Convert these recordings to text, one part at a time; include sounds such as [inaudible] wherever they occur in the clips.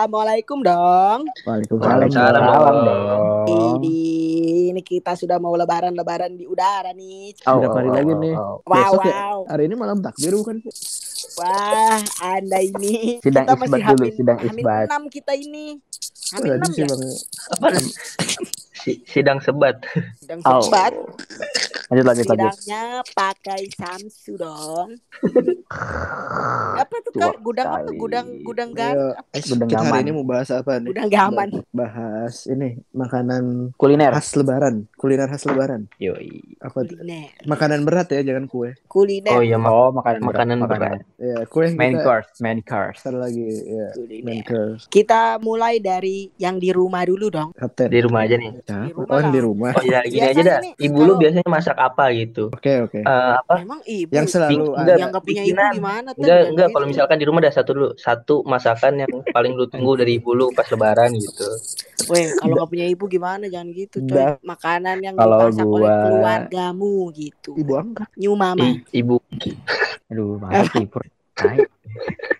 Assalamualaikum dong. Waalaikumsalam Waalaikumsalam dong. Ini, ini kita sudah mau lebaran-lebaran di udara nih. Berapa hari lagi nih? Wow, Besok ya? wow. Hari ini malam takbir bukan sih? Wah, Anda ini. Sidang kita masih isbat dulu, hamin, sidang hamin isbat. 6 kita ini. Hamin 6 sih ya? Si- sidang sebat. Sidang Oh. Lanjut lanjut lanjut. Sidangnya pakai Samsu dong. apa tuh kan? Gudang apa? Gudang gudang gan. Eh, Gudang kita hari gaman. ini mau bahas apa nih? Gudang gaman. Bahas ini makanan Kuliner. khas lebaran, kuliner khas lebaran. Yoi. Apa tuh? Kuliner. Makanan berat ya, jangan kue. Kuliner. Oh iya, mak- Oh makanan makanan berat. Ya, kue yang Main kita course, main course. ntar lagi ya, main course. Kita mulai dari yang di rumah dulu dong. Kapten. di rumah aja nih. Di rumah Oh, yang di lah. rumah. Oh iya, gini Biasanya aja dah. Ibu lu biasanya masak apa gitu? Oke, oke. Eh, apa? Emang ibu Yang selalu enggak, yang gak punya ibu bikinan. gimana tuh? Enggak, enggak. gitu. Kalau misalkan di rumah ada satu dulu, satu masakan yang paling lu tunggu dari ibu lu pas lebaran gitu. Weh, kalau gak punya ibu gimana? Jangan gitu, coy. Makanan yang Kalau dimasak oleh gua- keluargamu gitu. Ibu angkat. New mama. I- ibu. Aduh, mantap sih [laughs]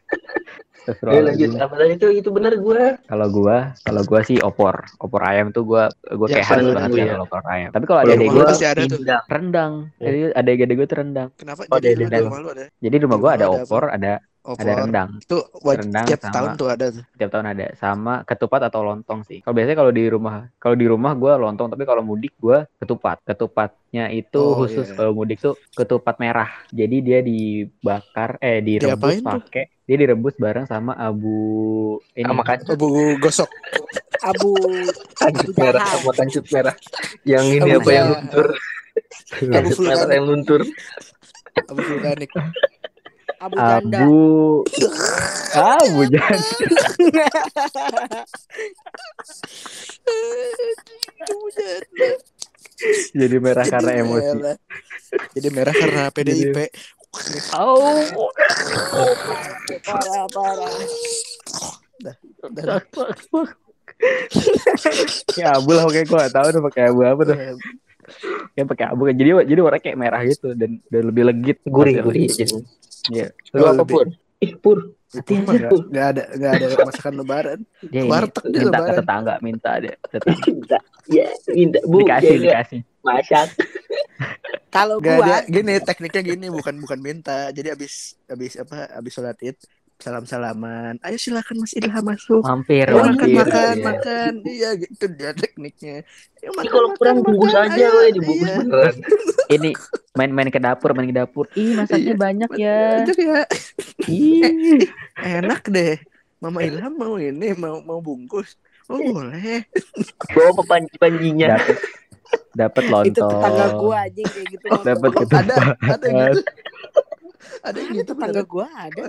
pur. Tai. Ya, Astagfirullahaladzim. lanjut. Apa tadi itu? Itu benar gua. Kalau gua, kalau gua sih opor, opor ayam tuh gua gua Ya, kayak harus banget ya ya. kalau opor ayam. Tapi kalau ada gue lu pasti ada tuh. Rendang. Ya. Jadi ada gede gue tuh rendang. Kenapa? Oh, Jadi ada lu di rendang. rumah lu ada Jadi di rumah gua rumah ada opor, ada opor. ada rendang. Itu wajib Rendang tiap sama- tahun tuh ada tuh. Tiap tahun ada sama ketupat atau lontong sih. Kalau biasanya kalau di rumah, kalau di rumah gua lontong, tapi kalau mudik gua ketupat. Ketupatnya itu Oh, khusus iya. kalau mudik tuh ketupat merah. Jadi dia dibakar eh direbus pakai dia direbus bareng sama abu ini Sama kan Abu gosok. Abu kancut merah sama kancut merah. Yang ini Abu apa yang luntur? Abu Kancut merah vulkanik. yang luntur. Abu vulkanik. Abu Janda. abu abu jangan jadi merah karena Jadi emosi. merah. Jadi merah karena PDIP. Oh, Parah, parah. Udah, ya abu lah pakai gua gak tahu tuh pakai abu apa tuh. Ya pakai abu kan. Jadi jadi warna kayak merah gitu dan dan lebih legit. Gurih, gurih. Jadi. Iya. Lu apa pur? Ih, pur. Nggak nggak ada nggak ada masakan lebaran. Dia Warteg dia minta ke lebaran. tetangga minta deh. Tetangga. [laughs] Minta. Ya, minta. Bu, dikasih ya, ya. dikasih. Masak. Kalau Gak gua ada gini tekniknya gini bukan bukan minta. Jadi abis abis apa abis sholat id salam salaman. Ayo silakan Mas Ilham masuk. Mampir, makan mampir. makan Iya. makan. Iya gitu dia tekniknya. Ini makan, kalau makan, kurang bungkus makan. aja, Ayo. weh, dibungkus Iya. beneran. [laughs] Ini main-main ke dapur, main ke dapur. Ih, masaknya Iya. banyak ya. Ya. Ih. [laughs] Enak deh. Mama Ilham mau ini mau mau bungkus. Oh boleh. Bawa pepanji-panjinya. [laughs] Dapat lontong. itu tetangga gua anjing kayak gitu. Dapat Oh, ada ada yang gitu. Ada yang gitu tetangga gua ada.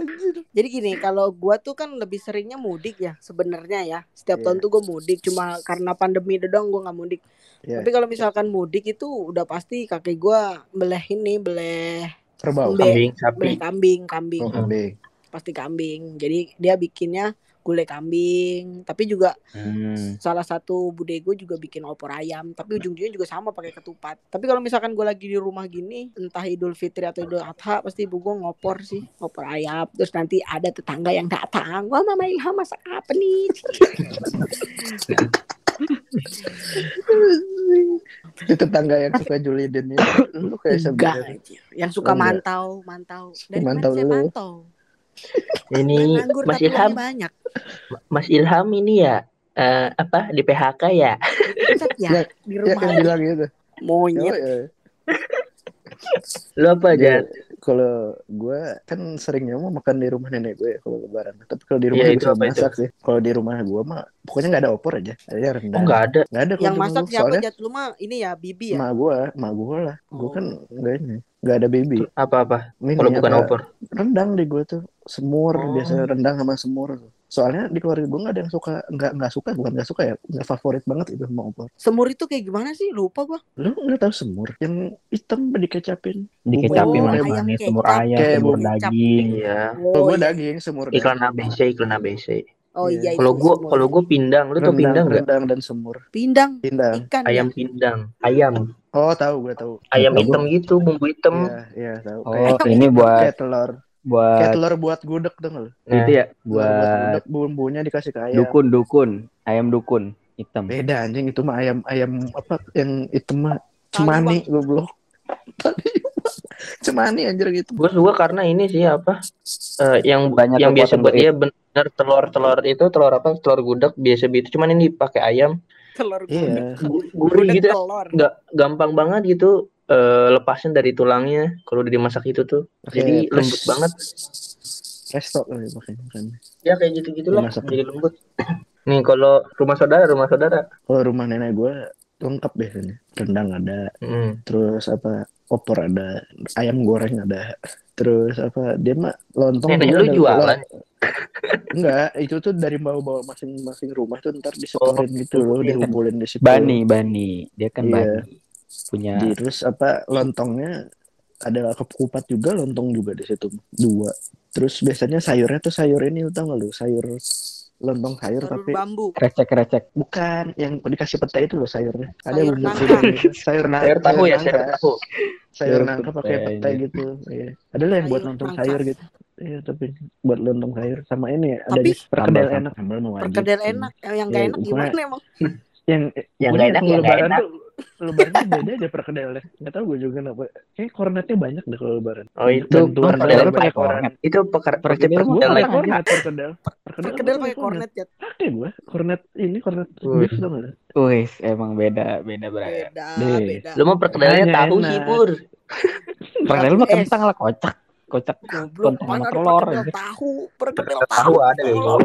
Jadi gini, kalau gua tuh kan lebih seringnya mudik ya sebenarnya ya. Setiap Iya. tahun tuh gua mudik, cuma karena pandemi doang gua nggak mudik. Iya. Tapi kalau misalkan mudik itu udah pasti kakek gua beleh ini, beleh Kerbau. Kambing, sapi. beleh kambing, kambing. Oh, kambing. Pasti kambing. Jadi dia bikinnya gulai kambing, tapi juga Hmm. salah satu bude gue juga bikin opor ayam tapi ujung-ujungnya juga sama pakai ketupat tapi kalau misalkan gue lagi di rumah gini entah idul fitri atau idul adha pasti ibu gue ngopor sih opor ayam terus nanti ada tetangga yang datang wah mama Ilham masak apa nih Itu tetangga yang suka julidin itu. Lu kayak anjir. yang suka Oh, enggak. mantau mantau dari Mantau mana saya mantau Ini nganggur Mas Ilham, banyak Mas Ilham ini ya eh, apa di PHK ya? Ya, Ya, di Ya, rumah yang bilang gitu. Oh, monyet ya. Lu apa aja? Kalau gue kan seringnya mau makan di rumah nenek gue ya kalau lebaran. Tapi kalau di rumah Iya, gue itu suka apa itu? masak sih. Kalau di rumah gue mah pokoknya nggak ada opor aja. Ada Oh rendang. enggak ada. Nggak ada kalau yang masak siapa Soalnya jat lu mah ini ya bibi ya emak gue, emak gue lah. Gue Oh. kan enggak ini. Nggak ada baby. Apa-apa? Ini Kalau bukan opor. rendang di gue tuh semur Oh. biasa rendang sama semur soalnya di keluarga gue nggak ada yang suka nggak nggak suka bukan nggak suka ya nggak favorit banget itu sama opor Semur itu kayak gimana sih? Lupa gua. lu nggak tahu semur yang hitam dikecapin Dikecapin Oh, manis semur kecap. ayam, semur daging. Iya. oh, gue daging semur Iklan. ABC, iklan ABC. Oh iya. Iya. Kalau gua kalau gua pindang, lu tau rendang, pindang nggak? rendang dan semur pindang pindang. ikan Ayam ya. pindang, ayam, oh tahu gue tahu. Ayam Tahu. hitam gitu, bumbu hitam. iya iya tahu. Oh, kayak, ini buat kayak telur. kayak buat telur buat gudeg dong lu? Nah, itu ya, buat buat gudeg bumbunya dikasih ke ayam. dukun dukun, ayam dukun hitam. beda anjing. Itu mah ayam ayam apa? Yang itu mah cemani goblok. [laughs] Tadi cemani anjir gitu. Gue suka karena ini sih apa eh, yang Banyak yang biasa buat dia bener telur telur itu telur apa telur gudeg biasa gitu. Cuman ini pakai ayam. Telur gudeg. iya gu- gurih Gudeg gitu telur. nggak gampang banget gitu eh, lepasnya dari tulangnya kalau udah dimasak itu tuh. Jadi Pakai lembut banget. resto kali pakai makan ya kayak gitu gitulah Dimasak. jadi lembut. [coughs] Nih kalau rumah saudara rumah saudara. Kalau rumah nenek gue lengkap biasanya. Rendang ada. Hmm. terus apa opor ada ayam goreng ada terus apa dia mah lontong nenek lu jualan enggak itu tuh dari bawa-bawa masing-masing rumah tuh ntar disetorin Oh, gitu loh iya. dikumpulin di situ Bani, Bani. Dia kan Iya. Bani. Punya Di- terus apa lontongnya ada kupat juga lontong juga di situ dua terus biasanya sayurnya tuh sayur ini tau gak lu sayur lontong sayur Telur tapi bambu. krecek-krecek. bukan yang dikasih pete itu loh sayurnya ada Sayur bumbu nangka. sayur nangka sayur tahu ya nangka. sayur tahu sayur nangka pakai iya. gitu iya ada lah yang buat lontong nangka. sayur gitu iya tapi buat lontong sayur sama ini ada Tapi- di perkedel Sambal, enak Perkedel enak. Yang Iya, gak enak gimana emang? [laughs] yang Yang liat enak, yang lebaran enak. tuh lebaran tuh beda aja perkedelnya nggak tahu gue juga kenapa. Kayak kornetnya banyak deh kalau lebaran. Oh itu dari pakai kornet. itu peker Perkedel perkedel gue Perkedel pakai kornet perkedel. Perkedel pakai kornet ya. pakai gue kornet ini kornet Wih. beef dong ada Wih, emang beda, beda beragam. Beda, beda. lu mau perkedelnya tahu sih pur [laughs] Perkedel mah kentang lah, kocak. Kocak. Ada telur perkedel tahu, perkedel tahu ada ya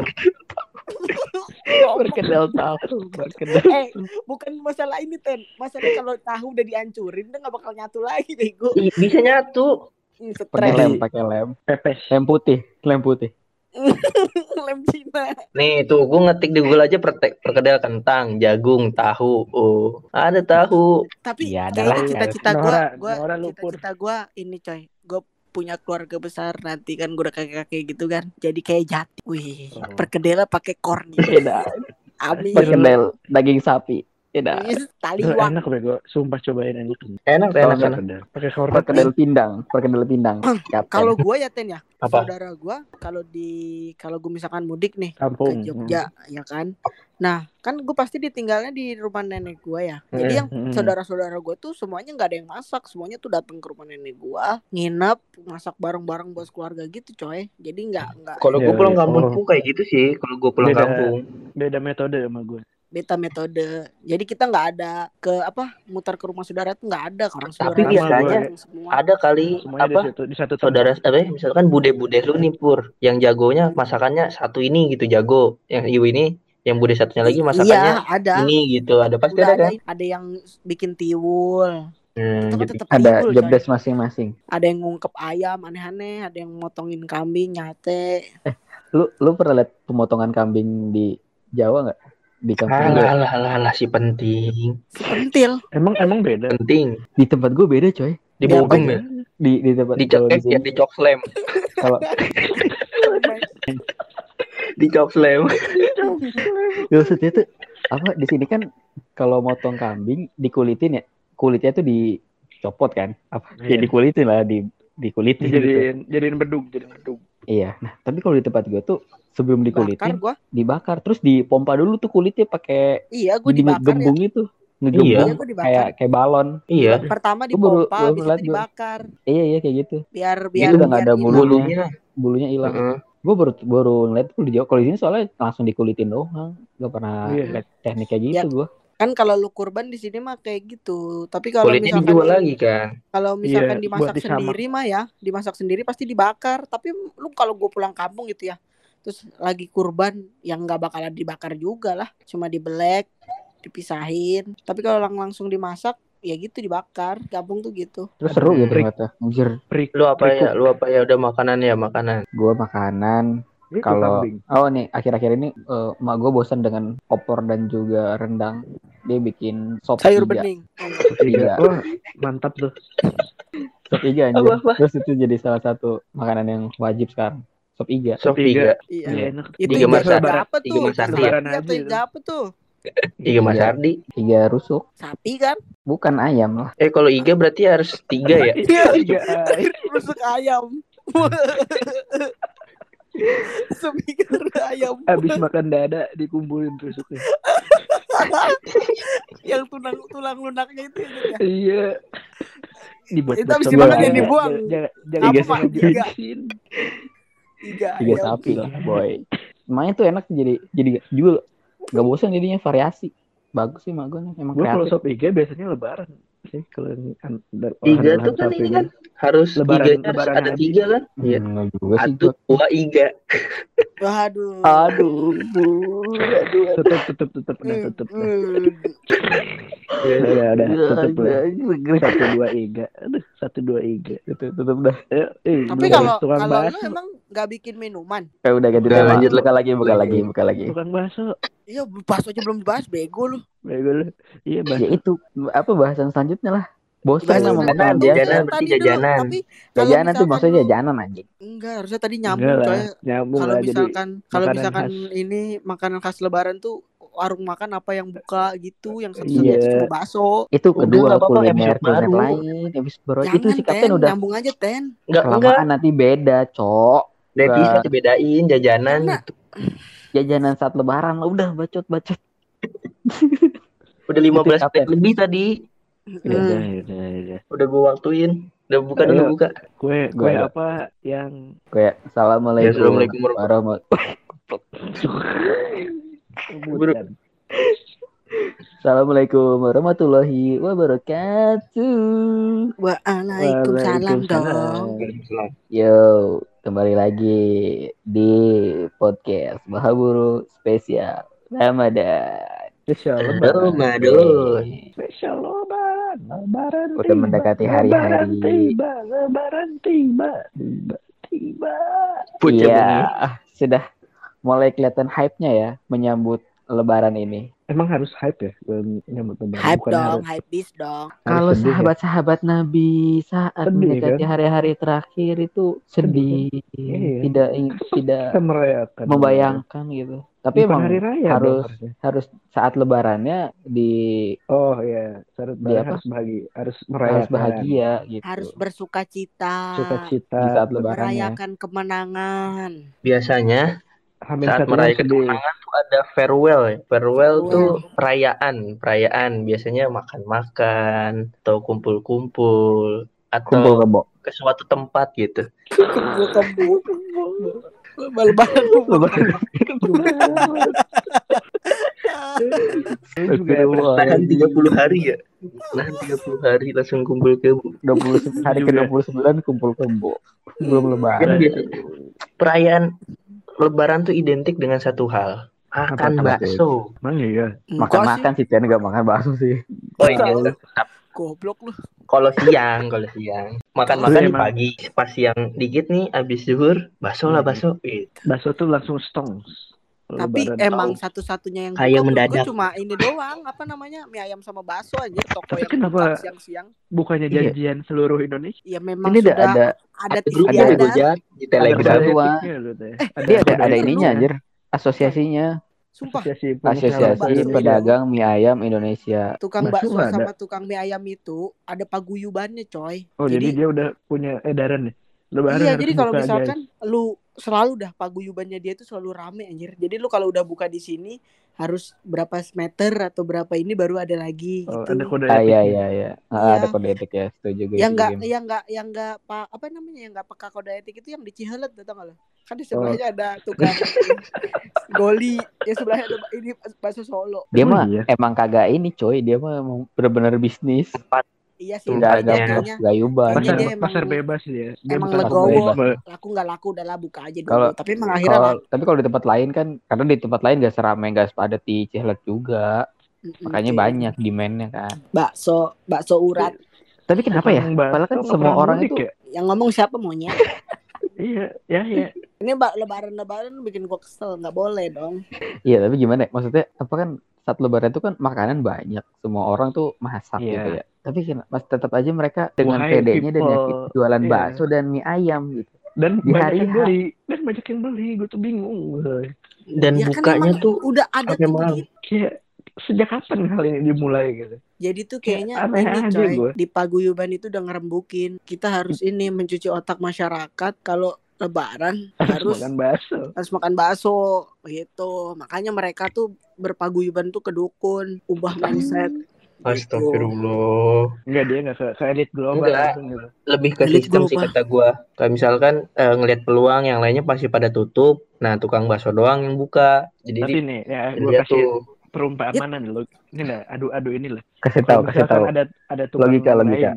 [laughs] Tolong. Perkedel tahu, perkedel. Eh, bukan masalah ini Ten. Masalah kalau tahu udah dihancurin, dia nggak bakal nyatu lagi, bego. Bisa nyatu Pakai lem, pakai lem. pepes Lem putih, lem putih. [laughs] Lem Cina. Nih tuh gue ngetik di Google aja pertek, perkedel kentang, jagung, tahu. Oh, ada tahu. Tapi kayaknya adalah. cita-cita Nora, gua, gua Nora lupur. cita-cita gua ini coy. Gua punya keluarga besar nanti kan gue udah kakek-kakek gitu kan. Jadi kayak jati. Wih, Oh. perkedel pakai korni. Beda. Amin. Perkedel daging sapi. Beda. Ih, Tali Itu wang. enak bego sumpah cobain enak Enak, enak, enak. perkedel pakai kornet Perkedel pindang, perkedel pindang. Kapten. Kalau gua ya Ten ya, Apa? saudara gua kalau di kalau gue misalkan mudik nih ke kampung Jogja ya kan. Nah, kan gue pasti ditinggalnya di rumah nenek gua ya. Jadi Hmm, yang Hmm. saudara-saudara gue tuh semuanya nggak ada yang masak, semuanya tuh datang ke rumah nenek gua, nginep, masak bareng-bareng buat keluarga gitu, coy. Jadi nggak nggak Kalau gue Ya, pulang ya. kampung Oh. pun kayak gitu sih. Kalau gue pulang Beda. kampung. beda metode sama gue beta metode. Jadi kita nggak ada ke apa mutar ke rumah saudara tuh nggak ada orang saudara Tapi biasanya semua. Ada kali semuanya apa? di situ di satu. Saudara apa ya? Misalkan bude-bude lu nih pur, yang jagonya masakannya satu ini gitu jago, yang ibu ini, yang bude satunya lagi masakannya Iya, ada. ini gitu. Ada pasti Udah ada ada, kan? ada yang bikin tiwul. Hmm, Itu gitu. tetap ada tiwul, job coy. desk masing-masing. Ada yang ngungkep ayam aneh-aneh, ada yang motongin kambing nyate. Lu lu pernah lihat pemotongan kambing di Jawa nggak? Di kampung gue. Alah, alah, alah, alah, si penting, Si pentil. emang emang beda penting. Di tempat gue beda coy. Di Bogem ya? Di di tempat Di di eh, ya, di cok slam, [laughs] kalau [laughs] di cok slam. Ya, [laughs] maksudnya tuh apa di sini kan kalau motong kambing dikulitin ya kulitnya tuh dicopot kan apa ya Iya. dikulitin lah di dikulitin gitu jadiin jadiin bedug jadiin bedug iya nah tapi kalau di tempat gue tuh sebelum Bakar dikulitin gua. dibakar terus dipompa dulu tuh kulitnya pakai Iya, gue dibakar ya. gembung itu Iya. ngegembung Iya, kayak kayak balon Iya, Pertama Gua baru- dipompa, habis itu gua. dibakar. iya iya kayak gitu Biar biar udah nggak biar ada hilang. bulu. bulunya. bulunya hilang Heeh. gue baru baru ngeliat tuh di Jawa kalau di sini soalnya langsung dikulitin doang gak pernah Iya. liat teknik kayak gitu Ya. gue Kan kalau lu kurban di sini mah kayak gitu. Tapi kalau Kulitnya misalkan dijual lagi kan. kalau misalkan Iya, dimasak buat disamak. sendiri mah ya, dimasak sendiri pasti dibakar. Tapi lu kalau gue pulang kampung gitu ya, terus lagi kurban yang nggak bakalan dibakar juga lah, cuma dibelek, dipisahin. Tapi kalau lang langsung dimasak ya gitu dibakar. Kampung tuh gitu. Terus seru gitu ternyata. Anjir, Lu apa ya? Lu apa ya? Udah makanan ya makanan. gua makanan Itu kalau kambing. oh nih akhir-akhir ini eh, emak gue bosan dengan opor dan juga rendang dia bikin sop Sayur iga bening. Sop iga Tiga. Wah, mantap tuh. sop iga anjir Apa, apa? terus itu jadi salah satu makanan yang wajib sekarang sop iga Sop iga. Iya. Iya, enak. Itu iga apa Tiga tuh? Iga atau itu. iga apa tuh? Iga Mas Iya. Ardi. iga rusuk Sapi kan? bukan ayam lah Eh kalau iga berarti harus tiga ya? Tiga. ay. Rusuk ayam. [laughs] [laughs] Semigar ayam. Abis makan dada dikumpulin tusuknya. [laughs] yang tulang tulang lunaknya itu ya, ya. Iya. Dibuat Itu habis dimakan yang dibuang. Jangan jangan Iga Pak? jangan Iga. dihabisin. Iga iga ayam. sapi lah boy Emangnya tuh enak jadi jadi juga nggak bosan jadinya variasi bagus sih nih emang Gue kalau sop iga biasanya lebaran sih kalau yang an- dar- Iga olahan tuh kan ini ini. kan harus Lebaran- harus lebaran ada tiga kan? Iya. Hmm, juga sih Satu, dua, iga. Waduh. aduh aduh Tutup tutup tutup udah Hmm, tutup. dah. hmm. Udah udah tutup Satu dua iga. Aduh, satu dua iga. tutup tutup dah Eh, eh, Tapi kalau kalau emang nggak bikin minuman, Kayak udah ganti Udah, tema. lanjut, buka lagi, buka lagi, buka lagi. tukang bakso. iya bakso aja belum dibahas, bego lu. Bego lu. Iya, bakso. Ya itu apa bahasan selanjutnya lah. Bosan sama jajanan, makanan biasa. jajanan. berarti dulu, jajanan. Tapi Jajanan tuh maksudnya jajanan anjing. Enggak, harusnya tadi nyambung coy. nyambung Kalau misalkan kalau misalkan khas. ini makanan khas lebaran tuh warung makan apa yang buka gitu, yang satu Iya. satu cuma bakso. Itu Udah, kedua nggak apa-apa, kuliner kuliner lain, episode baru. Itu si kapten ten, udah nyambung aja ten. Enggak, enggak. nanti beda, cok. Devi Enggak. dibedain jajanan Karena- gitu. Jajanan saat lebaran lah udah bacot-bacot. [laughs] Udah 15 Itu menit apa? lebih tadi. Ya Hmm. udah, ya udah, ya udah. Udah gue waktuin. Udah buka dulu buka. Kue Gua kue apa yang Kayak Ya, assalamualaikum assalamualaikum warahmatullahi Bukan. Assalamualaikum warahmatullahi wabarakatuh. Waalaikumsalam dong. Yo, kembali lagi di podcast Mahaburu spesial Ramadan. Spesial lebaran. Ramadan. Spesial lebaran. Lebaran Udah tiba. mendekati Lebaran hari-hari. tiba. Lebaran tiba. Tiba. Tiba. Pucet Iya, sudah mulai kelihatan hype-nya ya menyambut lebaran ini. Emang harus hype ya dalam nyambut lebaran. Hype Bukan dong, harus- hype bis dong. Kalau sedih ya. sahabat-sahabat Nabi saat Sedih, mendekati kan? hari-hari terakhir itu sedih, Iya. tidak [laughs] tidak merayakan. membayangkan gitu. Tapi Bukan emang hari raya harus dong harus saat lebarannya di Oh iya, syarat Di apa? harus bahagia, harus merayakan. harus bahagia gitu. Harus bersuka cita. Sukacita. Di saat lebarannya. Merayakan kemenangan. Biasanya Hamil saat sedih. kemenangan tuh ada farewell ya. Farewell Farewell. tuh perayaan, perayaan biasanya makan-makan atau kumpul-kumpul atau Kumpul kebo. ke suatu tempat gitu. Kumpul kebo. Lebaran Astagfirullah. Nahan 30 hari ya. Nahan 30 hari langsung kumpul ke 20 hari ke 29 kumpul kebo. Belum Kan lebaran. biasa perayaan lebaran tuh identik dengan satu hal. Makan Apa bakso. Emang iya. Makan-makan sih Tian nggak makan bakso sih. Oh iya. Goblok lu. Kalau siang, kalau siang. Makan-makan Terus di pagi. Pas siang dikit nih, abis zuhur, bakso lah bakso. Gitu. Bakso tuh langsung stongs. Tapi lebaran. emang satu-satunya yang Kayak mendadak. cuma ini doang. Apa namanya? Mie ayam sama bakso aja. Toko Tapi yang kenapa- buka siang-siang. bukannya Iya. janjian seluruh Indonesia. Ya memang Ini ada sudah ada ada Ada grup TV ada. Gojek, di Telegram. Ada gitu ya. dia ada ada etiknya. ininya anjir. Asosiasinya Sumpah. Asosiasi Asosiasi. Pedagang Mie Ayam Indonesia. Tukang Bakso bakso ada. sama tukang mie ayam itu ada paguyubannya coy. Oh jadi, dia udah punya edaran ya. Lebaran iya jadi kalau misalkan lu selalu dah paguyubannya dia itu selalu rame anjir. Jadi lu kalau udah buka di sini harus berapa meter atau berapa ini baru ada lagi. Oh, gitu. ada kode Ah iya iya iya. Ah, Iya. ada kode etik ya, setuju gue. yang enggak yang enggak yang enggak pak apa namanya yang enggak peka kode etik itu yang di Cihelet tau nggak lo? Kan di sebelahnya ada tukang [laughs] goli, ya sebelahnya ada ini bakso Solo. Dia Oh, mah iya. emang kagak ini coy, dia mah emang bener-bener bisnis. Iya sih, Enggak Tempatnya. ada gayuban. Pasar, dia emang- pasar bebas dia. Dia emang legowo. laku nggak laku udah lah buka aja dulu. Kalau- Tapi emang akhirnya Kalau laku. tapi kalau di tempat lain kan, karena di tempat lain gak seramai gak sepadat di Cihelet juga. Mm-mm, Makanya kayak banyak demand-nya kan. bakso bakso urat Tapi kenapa ya? Padahal kan semua orang itu ya? yang ngomong siapa maunya [laughs] Iya, ya ya. ini mbak lebaran lebaran bikin gua kesel nggak boleh dong Iya, tapi gimana ya? Maksudnya apa kan saat lebaran itu kan makanan banyak. Semua orang tuh masak Iya. gitu ya. Tapi kan- mas tetap aja mereka dengan pedenya dan yakin jualan Iya. bakso dan mie ayam gitu. Dan Di banyak hari yang beli, dan banyak yang beli, gue tuh bingung. Dan ya kan bukanya emang tuh udah ada tuh begitu. Kayak sejak kapan hal ini dimulai gitu? jadi tuh Kayak kayaknya aneh ini coy di paguyuban itu udah ngerembukin kita harus ini mencuci otak masyarakat kalau lebaran [laughs] harus makan bakso. harus makan bakso gitu makanya mereka tuh berpaguyuban tuh ke dukun ubah mindset Astagfirullah. Enggak dia enggak ke, ke elit global Enggak. langsung gitu. Lebih ke Elit sistem sih global. kata gua. Kayak misalkan eh, ngelihat peluang yang lainnya pasti pada tutup. Nah, tukang bakso doang yang buka. Jadi Tapi nih, ya dia kasih tuh perumpamaan dulu. Ini lah, adu-adu ini lah. Kasih tahu, kasih tahu. ada ada tukang Logika, lain, logika.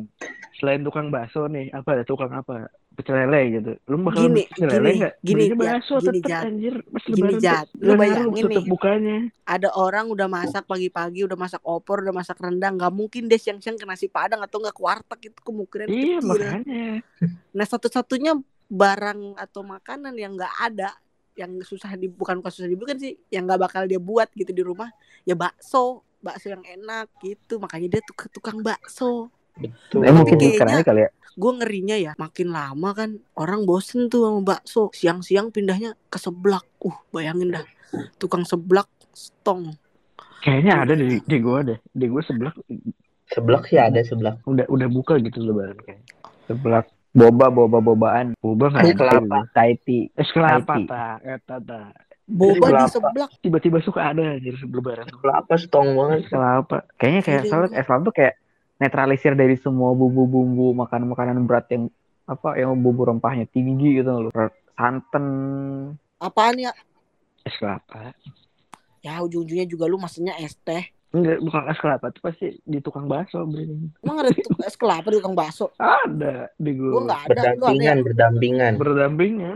Selain tukang bakso nih, apa ada tukang apa? Pecel lele gitu. Lu bakal Gini, pecel lele gini, enggak? gini, Belinya Jat, bakso gini, tetep Jat. anjir. Pas Gini, Jat. Lu bayangin nih. bukanya. ada orang udah masak pagi-pagi udah masak opor udah masak rendang nggak mungkin deh siang-siang ke nasi padang atau nggak ke warteg itu kemungkinan Iya, kecil makanya. nah satu-satunya barang atau makanan yang nggak ada yang susah di bukan bukan susah kan sih yang nggak bakal dia buat gitu di rumah ya bakso bakso yang enak gitu makanya dia tuh tukang bakso betul. Eh, mungkin kayaknya- aja kali ya. gue ngerinya ya makin lama kan orang bosen tuh sama bakso siang-siang pindahnya ke seblak uh bayangin dah tukang seblak stong Kayaknya ada di di gua deh. Di gua sebelah Seblak sih ada seblak. udah udah buka gitu lebaran kayaknya. Sebelah boba boba bobaan. Boba Es nggak kelapa. Thai tea. Es kelapa tak, eta tak. boba di Kelapa. seblak Tiba-tiba suka ada anjir sebelum lebaran. Kelapa stong banget. Kelapa. Kayaknya kayak soalnya es kelapa tuh kayak netralisir dari semua bumbu-bumbu makanan-makanan berat yang apa yang bumbu rempahnya tinggi gitu loh. Santan. apaan ya Es kelapa. ya ujung-ujungnya juga lu maksudnya es teh Enggak, bukan es kelapa itu pasti di tukang bakso belinya. emang ada es kelapa di tukang bakso Ada di gua gua. nggak ada lu ada ya? Berdampingan, berdampingan.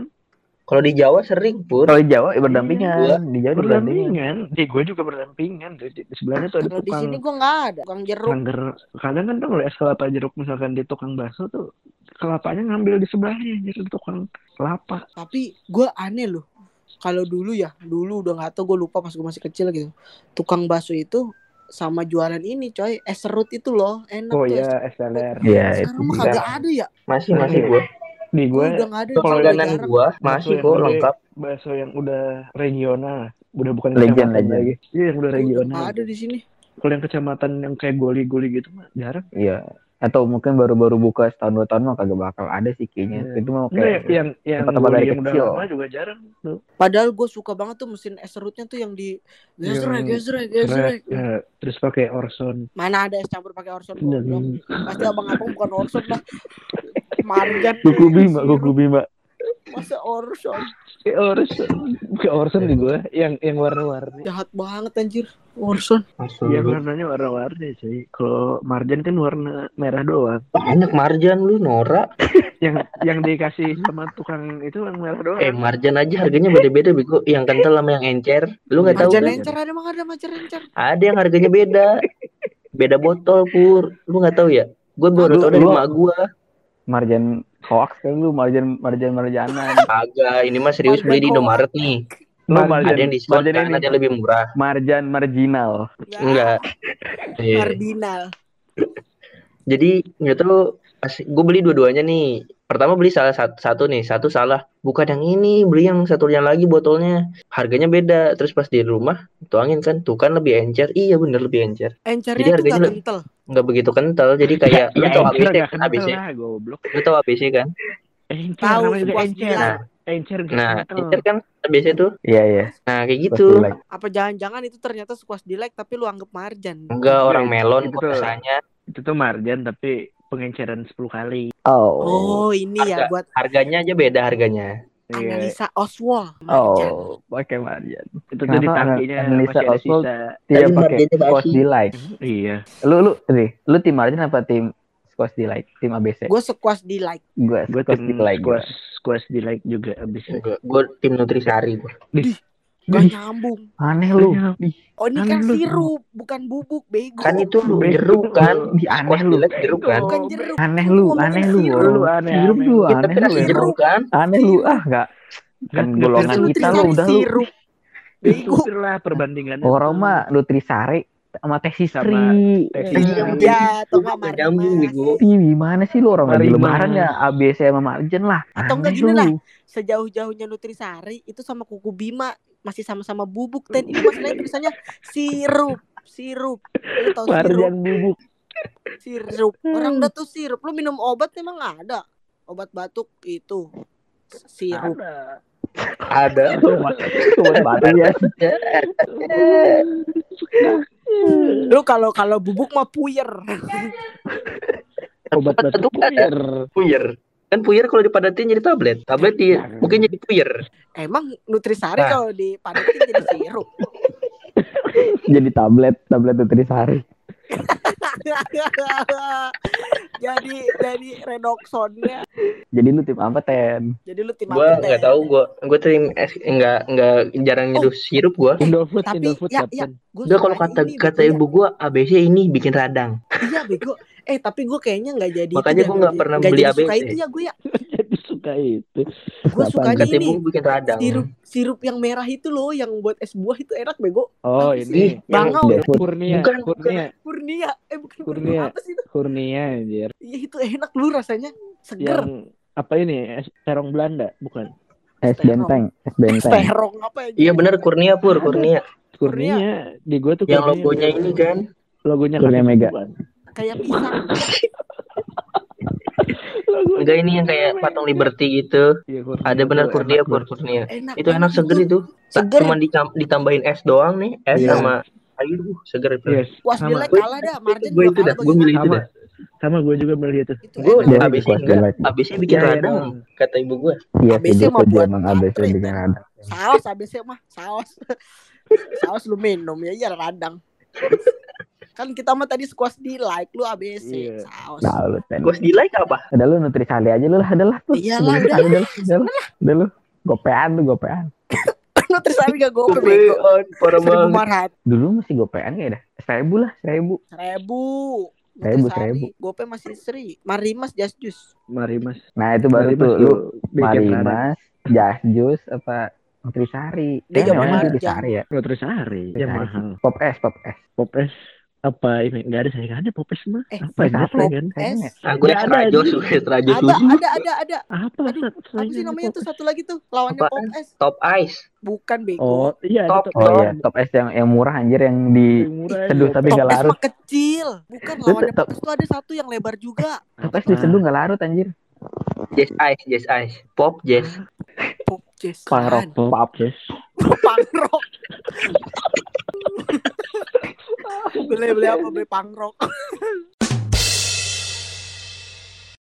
Kalau di Jawa sering pur. Kalau di Jawa ya berdampingan. Iya. Di Jawa berdampingan. Berdampingan. Di gua juga berdampingan. Di, sebelahnya tuh ada kalau di tukang sini gua nggak ada tukang jeruk Angger, kadang kan tuh kalau es kelapa jeruk misalkan di tukang bakso tuh kelapanya ngambil di sebelahnya jadi tukang kelapa. tapi gua aneh loh kalau dulu ya dulu udah nggak tau gue lupa pas gue masih kecil gitu tukang bakso itu sama jualan ini coy es serut itu loh enak Oh iya, es teler. Iya, itu. sekarang mah bisa. kagak ada ya Masih masih gua. Di gue gua udah ada kalau udah Langganan gua bakso masih yang kok lengkap. bakso yang udah regional, udah bukan Legend, lagi. Iya, yang udah udah regional. ada di sini Kalau yang kecamatan yang kayak goli-goli gitu mah jarang. Iya. Atau mungkin baru-baru buka setahun dua tahun mah kagak bakal ada sih kayaknya. Iya. Itu mah kayak yang yang tempat-tempat goli dari yang udah kecil. lama juga jarang tuh. padahal gue suka banget tuh mesin es serutnya tuh yang di gesrek Yang gesrek gesrek Ya, terus pakai Orson. mana ada es campur pakai orson Iya, goblok iya. pasti abang-abang bukan orson lah [laughs] marjan kuku bima, kuku bima. masa orson Kayak Orson. Kayak Orson di gua yang yang warna-warni. jahat banget anjir orson. Yang warnanya warna-warni sih. Kalau marjan kan warna merah doang. Banyak marjan lu Nora. [laughs] Yang yang dikasih sama tukang itu yang merah doang. Eh marjan aja harganya beda-beda bego. Yang kental sama yang encer. Lu nggak tahu marjan kan? encer ada emang ada marjan encer Ada yang harganya beda. Beda botol pur. Lu nggak tahu ya? Gue baru tahu dari emak gua. Marjan hoax kan lu, marjan marjan marjanan. Agak, ini mah serius Marjan beli di. Indomaret nih. Lu Marjan- marjan, Ada yang diskon marjan kan, ada yang lebih murah. Marjan marginal. Ya, Enggak. [laughs] Kardinal Jadi nggak tahu pas gue beli dua-duanya nih. Pertama beli salah satu, satu nih, satu salah. Bukan yang ini, beli yang satunya lagi botolnya. Harganya beda. Terus pas di rumah tuangin kan, tuh kan lebih encer. Iya bener lebih encer. encernya Jadi harganya gak le- kental Nggak begitu kental. Jadi [laughs] kayak lu ya, tau encer ABC kan ABC. Lu tau ABC kan? Encer Tahu, encer. gila. Nah, Encer nah encer kan ABC tuh. Iya iya. Nah kayak gitu. apa jangan-jangan itu ternyata squash di like tapi lu anggap marjan Enggak orang melon itu rasanya. Itu tuh marjan tapi pengenceran 10 kali. Oh. oh ini ya Harga. buat Harganya aja beda harganya. Iya. analisa Oswald marjan. Oh, pakai marjan. Itu tuh di Kenapa tangkinya Annalisa masih ada Oswald. Tidak Tapi pakai squash di like. Iya. Lu lu nih, lu tim marjan apa tim squash di like? Tim ABC. gue squash di Gua Gue squash di gua. squash, squash di like juga. Enggak. Gue tim nutrisari gua. Gak nyambung. Aneh lu. Iya. Oh ini Aneh kan lu. sirup, bukan bubuk, bego. Kan itu lu jeruk kan. Ih, aneh lu. jeruk kan. bukan jeruk. Aneh Lu aneh lu. sirup. Lu aneh, Sirup aneh. lu, aneh lu. jeruk kan. Aneh lu, ah enggak. Kan golongan kita lu udah lu. sirup. Bego. Lah perbandingannya. Orang mah Nutrisari sama Teh Sama Sisri. Teh Eh, Sisri. Ya, atau Nggak nyambung bego. Ih, gimana sih lu orang lagi lebaran ya ABC sama Marjen lah. Atau enggak Aneh gini lu. lah. Sejauh-jauhnya Nutrisari itu sama Kuku Bima masih sama-sama bubuk dan ini masalahnya tulisannya sirup, sirup. Lu tahu sirup? Bubuk. Sirup. Orang udah tuh sirup. Lu minum obat emang ada. Obat batuk itu sirup. Ada. Buat batu ya. Lu kalau kalau bubuk mah puyer. Obat batuk puyer. Puyer. Kan puyer kalau dipadatin jadi tablet. Tablet di mungkin jadi puyer. Emang Nutrisari Nah. kalau dipadatin jadi sirup. [laughs] Jadi tablet, tablet Nutrisari. [laughs] jadi jadi redoxonnya. Jadi lu tim apa, Ten? Jadi lu tim Gua nggak tahu gua gua tim es enggak enggak jarang nyeduh sirup gua. Indofood, Tapi, Indofood ya, Captain. Gua Udah kalau kata ini, kata ibu gua ABC ini bikin radang. Iya bego. Eh tapi gue kayaknya nggak jadi. Makanya dah, nggak pernah nggak beli jadi suka itu ya gue ya. [laughs] Jadi suka itu. Gue Kata ini. bikin radang. Sirup sirup yang merah itu loh yang buat es buah itu enak bego. Oh, Apa ini? Bangau. Kurnia, Bukan, Kurnia, Kurnia. Eh bukan Kurnia. Kurnia. Apa sih itu? Kurnia anjir. Iya itu enak lu rasanya. Seger. Yang apa ini? Es terong Belanda, bukan? Es benteng, es benteng. Terong apa ya? Iya benar Kurnia pur Kurnia. Kurnia di gua tuh Yang logonya ini kan. logonya Kurnia Kasih Mega. bukan? Kayak pisang. [laughs] Enggak ini yang kayak patung Liberty gitu. Iya, Kurnia Ada benar Kurnia. Kurnia. Enak. Itu enak seger itu. Seger. Cuma ditambahin es doang nih, es Iya. sama air uh, seger itu. Yes. Puas Sama. jelek kalah dah. Margin Gue juga itu dah, gue milih itu Sama. dah. Sama gue juga beli itu. Gue enggak, jelek. ABC bikin Iya, iya radang, dong. kata ibu gue. Iya mah setuju buat emang baterai, bikin ada. Saus ABC mah saus. [laughs] saus lu minum ya iya radang. [laughs] kan kita mah tadi squash di like lu ABC saus. Tahu lu, di like apa? Udah lu Nutrisari aja lu lah, udah lah. tuh. Iyalah, udah. udah lah. Udah lu. Gopean lu, gopean. [laughs] Nutrisari gak gope. Gopean, parah banget. marhat. Dulu masih gopean ya dah. Seribu lah, seribu. Seribu. Seribu, seribu. Gope masih seri. Marimas just jus. Mari Mas. Nah itu baru tuh lu. Marimas, Jas Jus apa Nutrisari. Dia zaman namanya Marjan. Nutrisari ya. Nutrisari yang Nutrisari. mahal. Pop es, pop es. Pop es apa ini enggak ada saingannya Pop es mah. Eh, apa Nggak aja apa. Es. Nah, gue Nggak ada, extra jos Ada, ada, ada, ada. Apa Aduh, Apa sih namanya Pop tuh satu lagi tuh lawannya Apaan? Pop S. Top Ice. Bukan bego. Oh, iya Top, itu Oh Top. iya, top es yang yang murah anjir yang di murah seduh iya. tapi Top nggak larut. mah kecil. Bukan lawannya Pop S tuh ada satu yang lebar juga. Top es diseduh nggak larut anjir. Jazz Ice, Jazz Ice. Pop Jazz. Pop Jazz. Pangrok, Pop pop. yes. Pangrok. [laughs] beli beli apa? Beli pangrok [laughs]